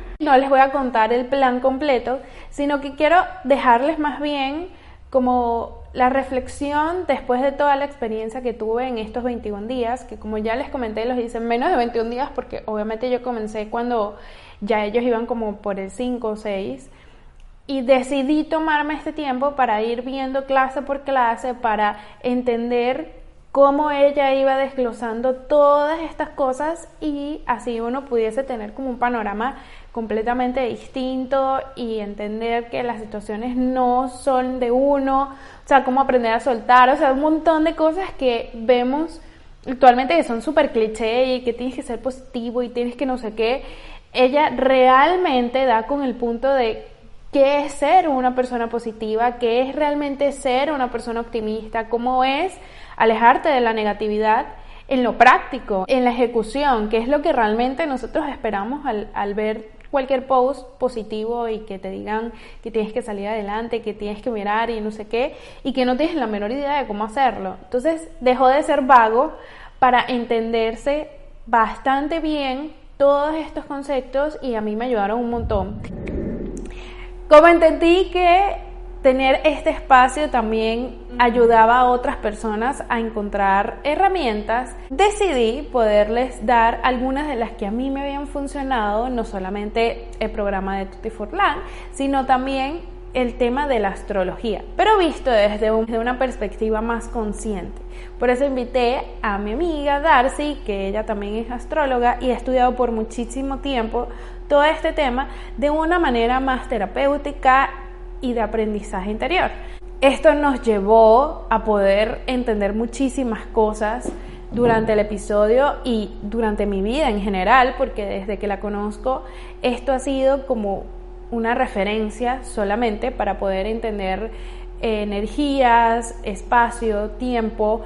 [laughs] no les voy a contar el plan completo, sino que quiero dejarles más bien como la reflexión después de toda la experiencia que tuve en estos 21 días, que como ya les comenté, los hice en menos de 21 días porque obviamente yo comencé cuando ya ellos iban como por el 5 o 6 y decidí tomarme este tiempo para ir viendo clase por clase, para entender cómo ella iba desglosando todas estas cosas y así uno pudiese tener como un panorama completamente distinto y entender que las situaciones no son de uno, o sea, cómo aprender a soltar, o sea, un montón de cosas que vemos actualmente que son súper cliché y que tienes que ser positivo y tienes que no sé qué. Ella realmente da con el punto de qué es ser una persona positiva, qué es realmente ser una persona optimista, cómo es alejarte de la negatividad en lo práctico, en la ejecución, que es lo que realmente nosotros esperamos al, al ver cualquier post positivo y que te digan que tienes que salir adelante, que tienes que mirar y no sé qué, y que no tienes la menor idea de cómo hacerlo. Entonces dejó de ser vago para entenderse bastante bien todos estos conceptos y a mí me ayudaron un montón. Como entendí que tener este espacio también ayudaba a otras personas a encontrar herramientas, decidí poderles dar algunas de las que a mí me habían funcionado, no solamente el programa de Tutti Furlan, sino también el tema de la astrología, pero visto desde, desde, una perspectiva más consciente. Por eso invité a mi amiga Darcy, que ella también es astróloga y ha estudiado por muchísimo tiempo todo este tema de una manera más terapéutica y de aprendizaje interior. Esto nos llevó a poder entender muchísimas cosas durante el episodio y durante mi vida en general, porque desde que la conozco, esto ha sido como una referencia solamente para poder entender eh, energías, espacio, tiempo,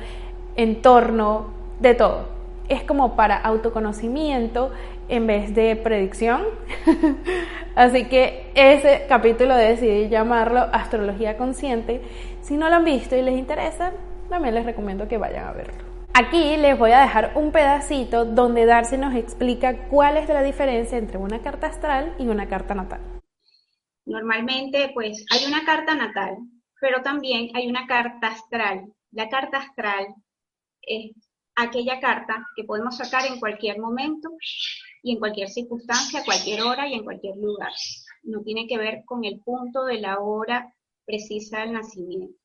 entorno, de todo. Es como para autoconocimiento en vez de predicción. [laughs] Así que ese capítulo decidí llamarlo Astrología Consciente. Si no lo han visto y les interesa, también les recomiendo que vayan a verlo. Aquí les voy a dejar un pedacito donde Darcy nos explica cuál es la diferencia entre una carta astral y una carta natal. Normalmente, pues hay una carta natal, pero también hay una carta astral. La carta astral es aquella carta que podemos sacar en cualquier momento y en cualquier circunstancia, a cualquier hora y en cualquier lugar. No tiene que ver con el punto de la hora precisa del nacimiento.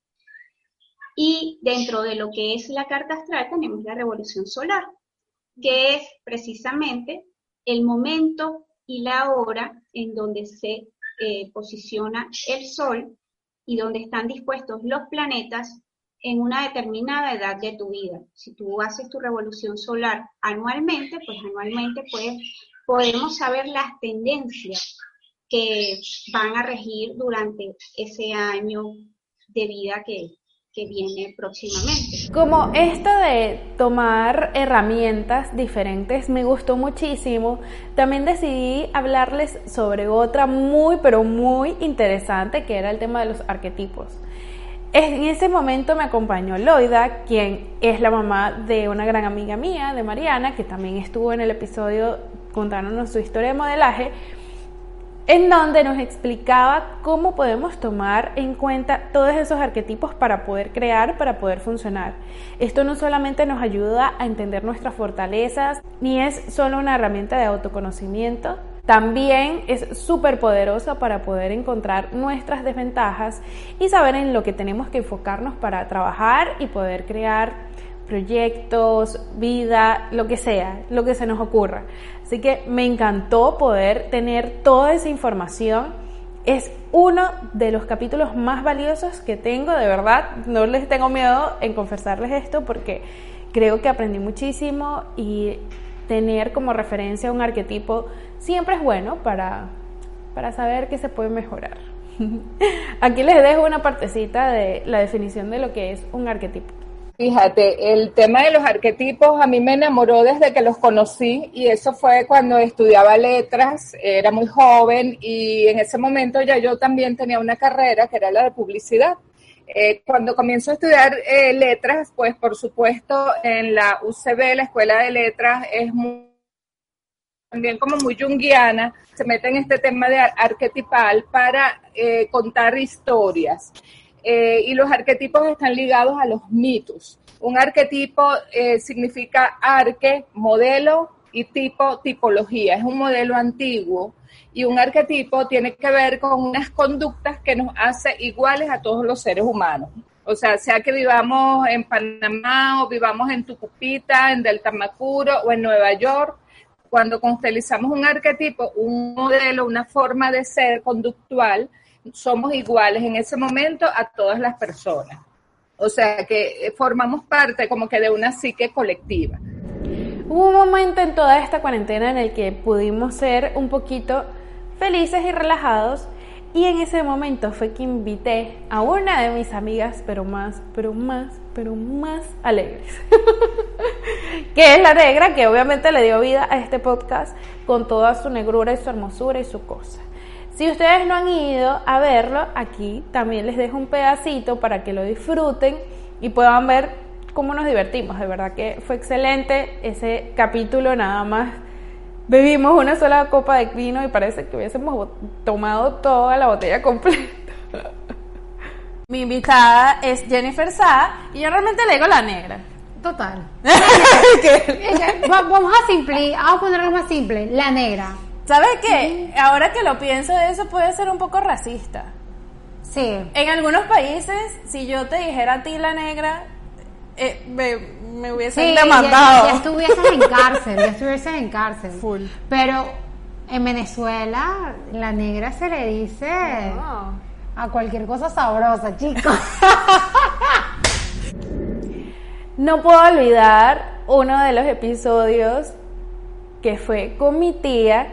Y dentro de lo que es la carta astral tenemos la revolución solar, que es precisamente el momento y la hora en donde se eh, posiciona el Sol y donde están dispuestos los planetas en una determinada edad de tu vida. Si tú haces tu revolución solar anualmente, pues anualmente pues, podemos saber las tendencias que van a regir durante ese año de vida que, que viene próximamente. Como esto de tomar herramientas diferentes me gustó muchísimo, también decidí hablarles sobre otra muy pero muy interesante que era el tema de los arquetipos. En ese momento me acompañó Loida, quien es la mamá de una gran amiga mía, de Mariana, que también estuvo en el episodio contándonos su historia de modelaje en donde nos explicaba cómo podemos tomar en cuenta todos esos arquetipos para poder crear, para poder funcionar. Esto no solamente nos ayuda a entender nuestras fortalezas, ni es solo una herramienta de autoconocimiento, también es súper poderosa para poder encontrar nuestras desventajas y saber en lo que tenemos que enfocarnos para trabajar y poder crear proyectos, vida, lo que sea, lo que se nos ocurra. Así que me encantó poder tener toda esa información. Es uno de los capítulos más valiosos que tengo, de verdad. No les tengo miedo en confesarles esto porque creo que aprendí muchísimo y tener como referencia un arquetipo siempre es bueno para, para saber que se puede mejorar. [laughs] Aquí les dejo una partecita de la definición de lo que es un arquetipo. Fíjate, el tema de los arquetipos a mí me enamoró desde que los conocí y eso fue cuando estudiaba letras, era muy joven y en ese momento ya yo también tenía una carrera que era la de publicidad. Eh, cuando comienzo a estudiar eh, letras, pues por supuesto en la UCB, la Escuela de Letras, es muy, también como muy junguiana, se mete en este tema de arquetipal para eh, contar historias. Eh, y los arquetipos están ligados a los mitos. Un arquetipo eh, significa arque, modelo, y tipo, tipología. Es un modelo antiguo y un arquetipo tiene que ver con unas conductas que nos hace iguales a todos los seres humanos. O sea, sea que vivamos en Panamá o vivamos en Tucupita, en Delta Macuro o en Nueva York, cuando constellizamos un arquetipo, un modelo, una forma de ser conductual, somos iguales en ese momento a todas las personas. O sea que eh, formamos parte como que de una psique colectiva. Hubo un momento en toda esta cuarentena en el que pudimos ser un poquito felices y relajados y en ese momento fue que invité a una de mis amigas, pero más, pero más, pero más alegres, [laughs] que es la negra, que obviamente le dio vida a este podcast con toda su negrura y su hermosura y su cosa. Si ustedes no han ido a verlo, aquí también les dejo un pedacito para que lo disfruten y puedan ver cómo nos divertimos. De verdad que fue excelente ese capítulo, nada más bebimos una sola copa de vino y parece que hubiésemos tomado toda la botella [laughs] completa. Mi invitada es Jennifer Sa y yo realmente le digo la negra. Total. [laughs] vamos a simple, vamos a ponerlo más simple, la negra. ¿Sabes qué? Ahora que lo pienso, eso puede ser un poco racista. Sí. En algunos países, si yo te dijera a ti la negra, eh, me, me hubiesen demandado. Ya, ya estuvieses en cárcel, ya estuvieses en cárcel. Full. Pero en Venezuela, la negra se le dice a cualquier cosa sabrosa, chicos. [laughs] No puedo olvidar uno de los episodios que fue con mi tía,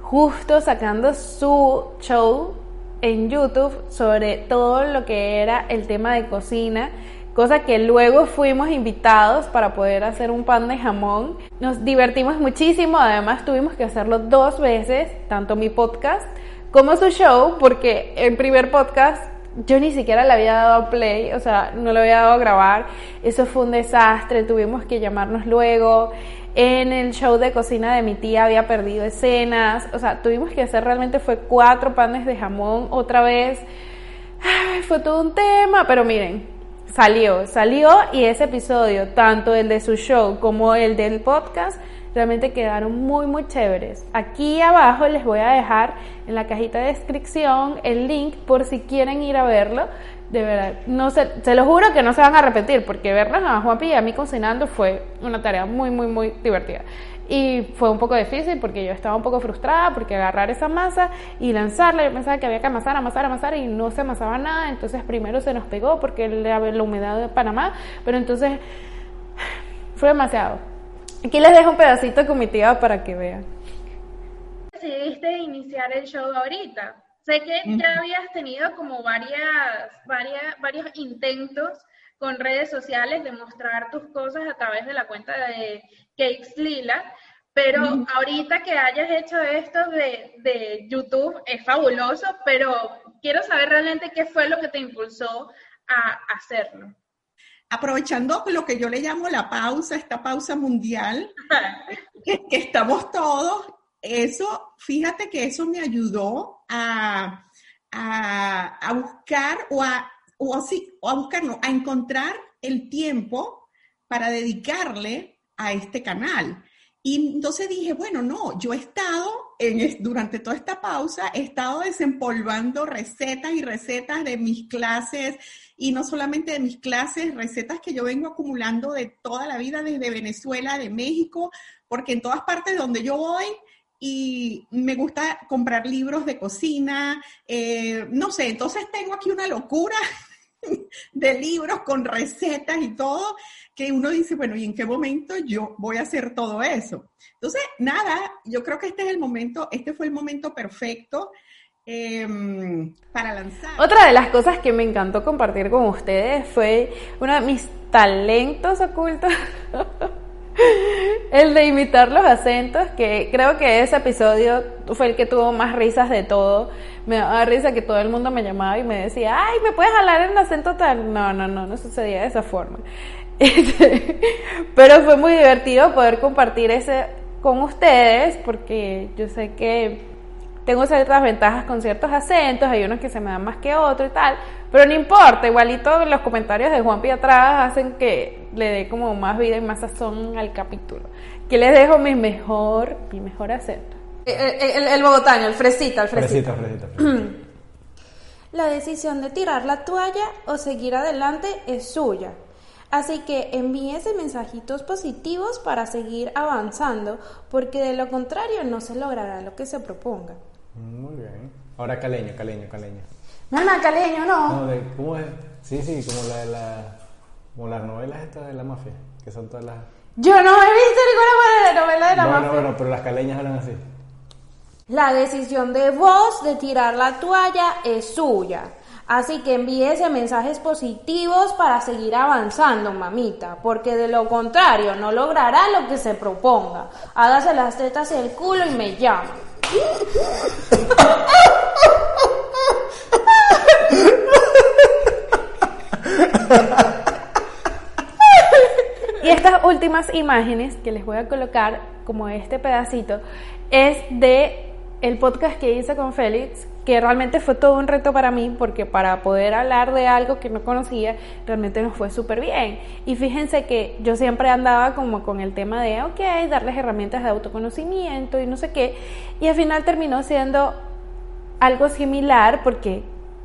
justo sacando su show en YouTube sobre todo lo que era el tema de cocina, cosa que luego fuimos invitados para poder hacer un pan de jamón. Nos divertimos muchísimo, además tuvimos que hacerlo dos veces, tanto mi podcast como su show, porque el primer podcast yo ni siquiera le había dado play, o sea, no lo había dado a grabar. Eso fue un desastre, tuvimos que llamarnos luego. En el show de cocina de mi tía había perdido escenas. O sea, tuvimos que hacer realmente fue cuatro panes de jamón otra vez. Fue todo un tema, pero miren, salió, salió y ese episodio, tanto el de su show como el del podcast, realmente quedaron muy muy chéveres. Aquí abajo les voy a dejar en la cajita de descripción el link por si quieren ir a verlo. De verdad, no se, se lo juro que no se van a arrepentir porque verlos a Juanpi y a mí cocinando fue una tarea muy muy muy divertida. Y fue un poco difícil porque yo estaba un poco frustrada porque agarrar esa masa y lanzarla, yo pensaba que había que amasar, amasar, amasar y no se amasaba nada. Entonces primero se nos pegó porque la, la humedad de Panamá, pero entonces [sighs] fue demasiado. Aquí les dejo un pedacito con mi tía para que vean. Decidiste iniciar el show ahorita. Sé que ya habías tenido como varias, varias, varios intentos con redes sociales de mostrar tus cosas a través de la cuenta de Cakes Lila, pero ahorita que hayas hecho esto de, de YouTube es fabuloso, pero quiero saber realmente qué fue lo que te impulsó a hacerlo aprovechando lo que yo le llamo la pausa, esta pausa mundial, [laughs] que, que, estamos todos, eso, fíjate que eso me ayudó a, a, a buscar o a, o así, o a buscar, no, a encontrar el tiempo para dedicarle a este canal. Y entonces dije, bueno, no, yo he estado en, durante toda esta pausa, he estado desempolvando recetas y recetas de mis clases, y no solamente de mis clases, recetas que yo vengo acumulando de toda la vida desde Venezuela, de México, porque en todas partes donde yo voy, y me gusta comprar libros de cocina, eh, no sé, entonces tengo aquí una locura [laughs] de libros con recetas y todo, que uno dice, bueno, ¿y en qué momento yo voy a hacer todo eso? Entonces, nada, yo creo que este es el momento, este fue el momento perfecto em, para lanzar. Otra de las cosas que me encantó compartir con ustedes fue uno de mis talentos ocultos. [laughs] el de imitar los acentos, que creo que ese episodio fue el que tuvo más risas de todo. Me daba risa que todo el mundo me llamaba y me decía, ay, ¿me puedes hablar en acento tal? No, no, no, no sucedía de esa forma. [laughs] Pero fue muy divertido poder compartir ese con ustedes, porque yo sé que tengo ciertas ventajas con ciertos acentos, hay unos que se me dan más que otros y tal, pero no importa, igualito los comentarios de Juan atrás hacen que le dé como más vida y más sazón al capítulo. Que les dejo mi mejor, mi mejor acento. Eh, eh, el, el, bogotaño, el fresita, el fresita. fresita, fresita. [clears throat] La decisión de tirar la toalla o seguir adelante es suya. Así que envíese mensajitos positivos para seguir avanzando, porque de lo contrario no se logrará lo que se proponga. Muy bien. Ahora caleño, caleño, caleño. No, no, caleño, no. no ¿Cómo es? Sí, sí, como la de la, como las novelas estas de la mafia, que son todas las... Yo no he visto ninguna novela de la mafia. Bueno, bueno, pero las caleñas hablan así. La decisión de vos de tirar la toalla es suya. Así que envíese mensajes positivos para seguir avanzando, mamita, porque de lo contrario no logrará lo que se proponga. Hágase las tetas y el culo y me llama. [laughs] Estas últimas imágenes que les voy a colocar como este pedacito es de el podcast que hice con Félix, que realmente fue todo un reto para mí, porque para poder hablar de algo que no conocía, realmente nos fue súper bien. Y fíjense que yo siempre andaba como con el tema de, ok, darles herramientas de autoconocimiento y no sé qué, y al final terminó siendo algo similar, porque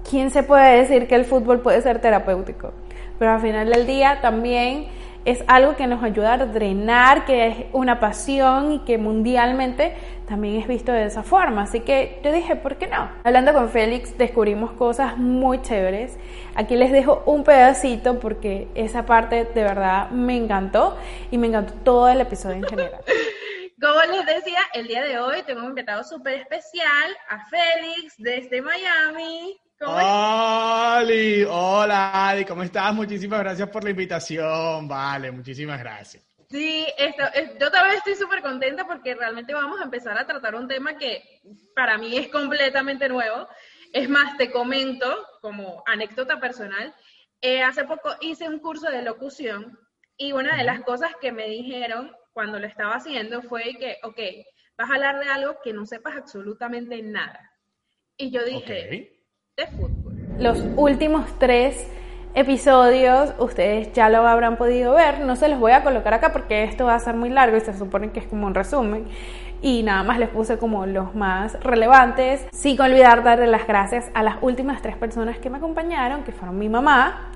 ¿quién se puede decir que el fútbol puede ser terapéutico? Pero al final del día también es algo que nos ayuda a drenar, que es una pasión y que mundialmente también es visto de esa forma. Así que yo dije, ¿por qué no? Hablando con Félix descubrimos cosas muy chéveres. Aquí les dejo un pedacito porque esa parte de verdad me encantó y me encantó todo el episodio en general. [laughs] Como les decía, el día de hoy tengo un invitado súper especial a Félix desde Miami. Ali, hola Ali, ¿cómo estás? Muchísimas gracias por la invitación. Vale, muchísimas gracias. Sí, esto, yo también estoy súper contenta porque realmente vamos a empezar a tratar un tema que para mí es completamente nuevo. Es más, te comento como anécdota personal, eh, hace poco hice un curso de locución y una de las cosas que me dijeron cuando lo estaba haciendo fue que, ok, vas a hablar de algo que no sepas absolutamente nada. Y yo dije, Los últimos tres episodios ustedes ya lo habrán podido ver, no se los voy a colocar acá porque esto va a ser muy largo y se supone que es como un resumen. Y nada más les puse como los más relevantes, sin olvidar darle las gracias a las últimas tres personas que me acompañaron, que fueron mi mamá,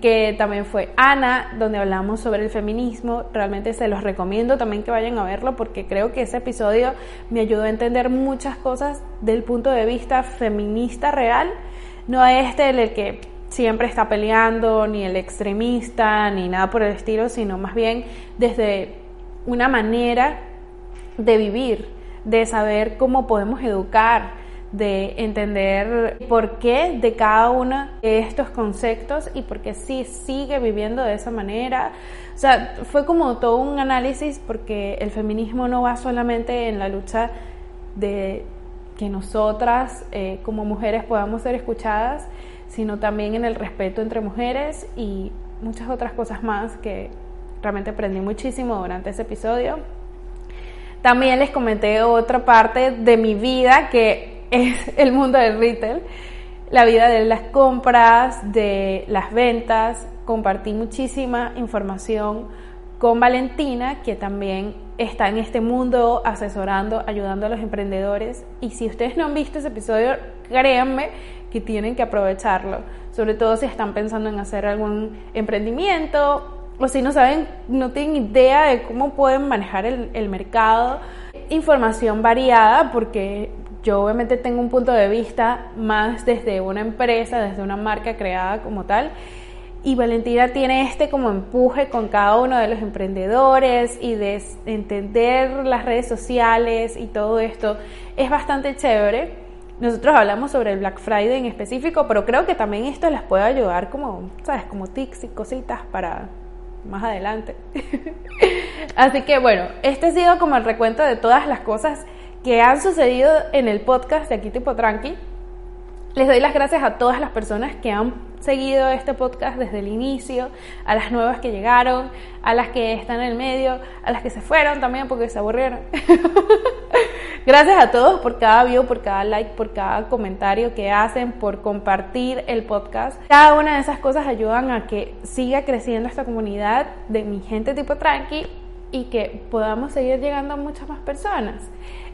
que también fue Ana, donde hablamos sobre el feminismo. Realmente se los recomiendo también que vayan a verlo porque creo que ese episodio me ayudó a entender muchas cosas del punto de vista feminista real, no este el que siempre está peleando, ni el extremista, ni nada por el estilo, sino más bien desde una manera de vivir, de saber cómo podemos educar, de entender por qué de cada uno de estos conceptos y por qué sí sigue viviendo de esa manera. O sea, fue como todo un análisis porque el feminismo no va solamente en la lucha de que nosotras eh, como mujeres podamos ser escuchadas, sino también en el respeto entre mujeres y muchas otras cosas más que realmente aprendí muchísimo durante ese episodio. También les comenté otra parte de mi vida que es el mundo del retail, la vida de las compras, de las ventas. Compartí muchísima información con Valentina, que también está en este mundo asesorando, ayudando a los emprendedores. Y si ustedes no han visto ese episodio, créanme que tienen que aprovecharlo, sobre todo si están pensando en hacer algún emprendimiento o si no saben, no tienen idea de cómo pueden manejar el, mercado. Información variada porque yo obviamente tengo un punto de vista más desde una empresa, desde una marca creada como tal. Y Valentina tiene este como empuje con cada uno de los emprendedores y de entender las redes sociales y todo esto. Es bastante chévere. Nosotros hablamos sobre el Black Friday en específico, pero creo que también esto les puede ayudar como, ¿sabes? Como tics y cositas para más adelante. [laughs] Así que bueno, este ha sido como el recuento de todas las cosas que han sucedido en el podcast de Aquí Tipo Tranqui. Les doy las gracias a todas las personas que han seguido este podcast desde el inicio, a las nuevas que llegaron, a las que están en el medio, a las que se fueron también porque se aburrieron. [laughs] gracias a todos por cada view, por cada like, por cada comentario que hacen, por compartir el podcast. Cada una de esas cosas ayudan a que siga creciendo esta comunidad de mi gente tipo tranqui y que podamos seguir llegando a muchas más personas.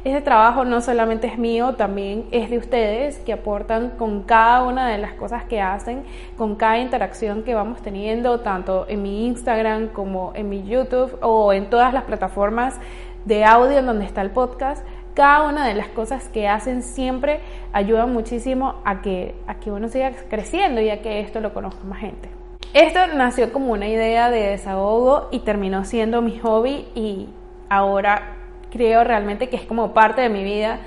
Ese trabajo no solamente es mío, también es de ustedes que aportan con cada una de las cosas que hacen, con cada interacción que vamos teniendo, tanto en mi Instagram como en mi YouTube o en todas las plataformas de audio en donde está el podcast. Cada una de las cosas que hacen siempre ayudan muchísimo a que, a que uno siga creciendo y a que esto lo conozca más gente. Esto nació como una idea de desahogo y terminó siendo mi hobby y ahora creo realmente que es como parte de mi vida.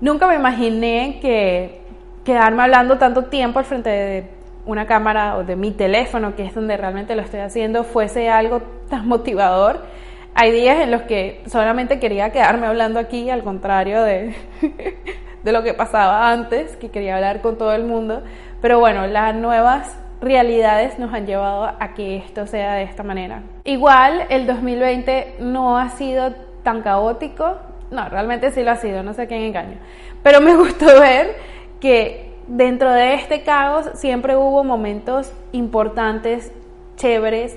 Nunca me imaginé que quedarme hablando tanto tiempo al frente de una cámara o de mi teléfono, que es donde realmente lo estoy haciendo, fuese algo tan [laughs] motivador. Hay días en los que solamente quería quedarme hablando aquí, al contrario de, [laughs] de lo que pasaba antes, que quería hablar con todo el mundo. Pero bueno, las nuevas realidades nos han llevado a que esto sea de esta manera. Igual el 2020 no ha sido tan caótico. No, realmente sí lo ha sido, no sé quién engaño. Pero me [laughs] gustó ver que dentro de este caos siempre hubo momentos importantes, chéveres,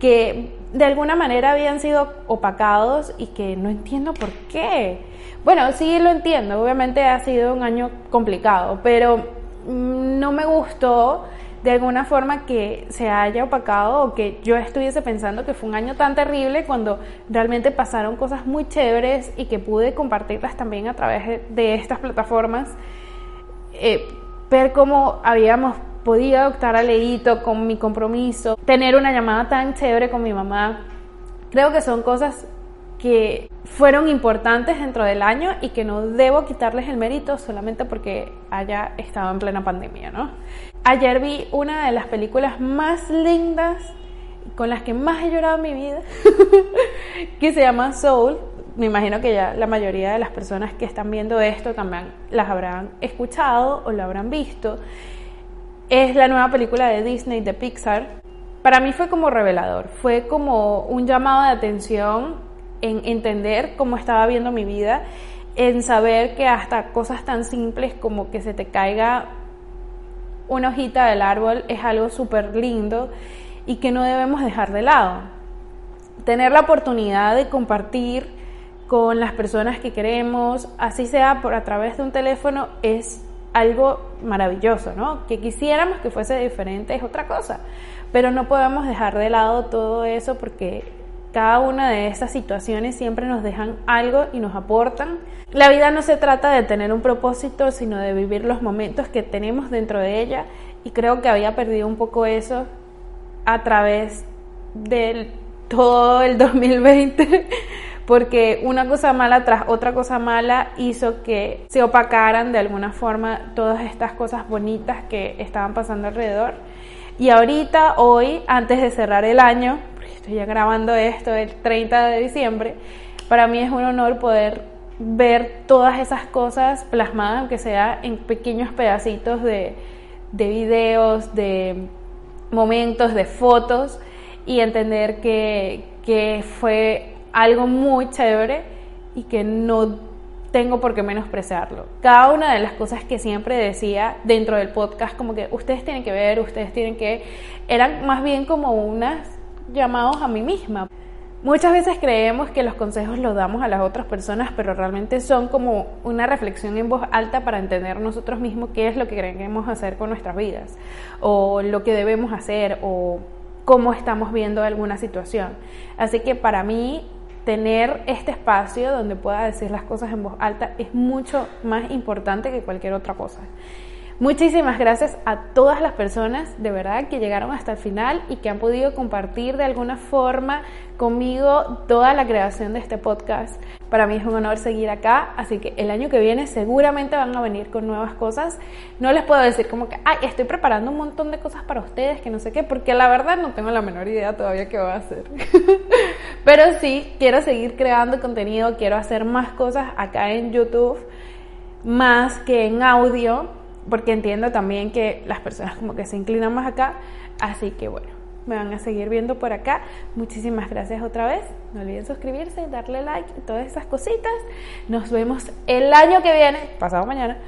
que de alguna manera habían sido opacados y que no entiendo por qué. Bueno, sí lo entiendo, obviamente ha sido un año complicado, pero mm, no me gustó de alguna forma que se haya opacado o que yo estuviese pensando que fue un año tan terrible cuando realmente pasaron cosas muy chéveres y que pude compartirlas también a través de, estas plataformas. Eh, ver cómo habíamos podido adoptar a Leito con mi compromiso, tener una llamada tan chévere con mi mamá. Creo que son cosas que fueron importantes dentro del año y que no debo quitarles el mérito solamente porque haya estado en plena pandemia, ¿no? Ayer vi una de las películas más lindas con las que más he llorado en mi vida, [laughs] que se llama Soul. Me imagino que ya la mayoría de las personas que están viendo esto también las habrán escuchado o lo habrán visto. Es la nueva película de Disney, de Pixar, para mí fue como revelador, fue como un llamado de atención en entender cómo estaba viendo mi vida, en saber que hasta cosas tan simples como que se te caiga una hojita del árbol es algo súper lindo y que no debemos dejar de lado. Tener la oportunidad de compartir con las personas que queremos, así sea por a través de un teléfono, es algo maravilloso, ¿no? Que quisiéramos que fuese diferente es otra cosa, pero no podemos dejar de lado todo eso porque cada una de estas situaciones siempre nos dejan algo y nos aportan. La vida no se trata de tener un propósito, sino de vivir los momentos que tenemos dentro de ella y creo que había perdido un poco eso a través de todo el [laughs] 2020 porque una cosa mala tras otra cosa mala hizo que se opacaran de alguna forma todas estas cosas bonitas que estaban pasando alrededor. Y ahorita, hoy, antes de cerrar el año, estoy ya grabando esto el 30 de diciembre, para mí es un honor poder ver todas esas cosas plasmadas, aunque sea en pequeños pedacitos de, de videos, de momentos, de fotos, y entender que, que fue algo muy chévere y que no tengo por qué menospreciarlo. Cada una de las cosas que siempre decía dentro del podcast, como que ustedes tienen que ver, ustedes tienen que, eran más bien como unas llamados a mí misma. Muchas veces creemos que los consejos los damos a las otras personas, pero realmente son como una reflexión en voz alta para entender nosotros mismos qué es lo que queremos hacer con nuestras vidas, o lo que debemos hacer, o cómo estamos viendo alguna situación. Así que para mí tener este espacio donde pueda decir las cosas en voz alta es mucho más importante que cualquier otra cosa. Muchísimas gracias a todas las personas de verdad que llegaron hasta el final y que han podido compartir de alguna forma conmigo toda la creación de este podcast. Para mí es un honor seguir acá, así que el año que viene seguramente van a venir con nuevas cosas. No les puedo decir como que, ay, estoy preparando un montón de cosas para ustedes, que no sé qué, porque la verdad no tengo la menor idea todavía qué voy a hacer. [laughs] Pero sí, quiero seguir creando contenido, quiero hacer más cosas acá en YouTube, más que en audio porque entiendo también que las personas como que se inclinan más acá, así que bueno, me van a seguir viendo por acá. Muchísimas gracias otra vez. No olviden suscribirse, darle like y todas esas cositas. Nos vemos el año que viene, pasado mañana,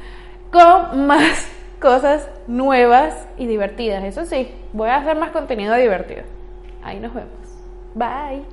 con más [laughs] cosas nuevas y divertidas. Eso sí, voy a hacer más contenido divertido. Ahí nos vemos. Bye.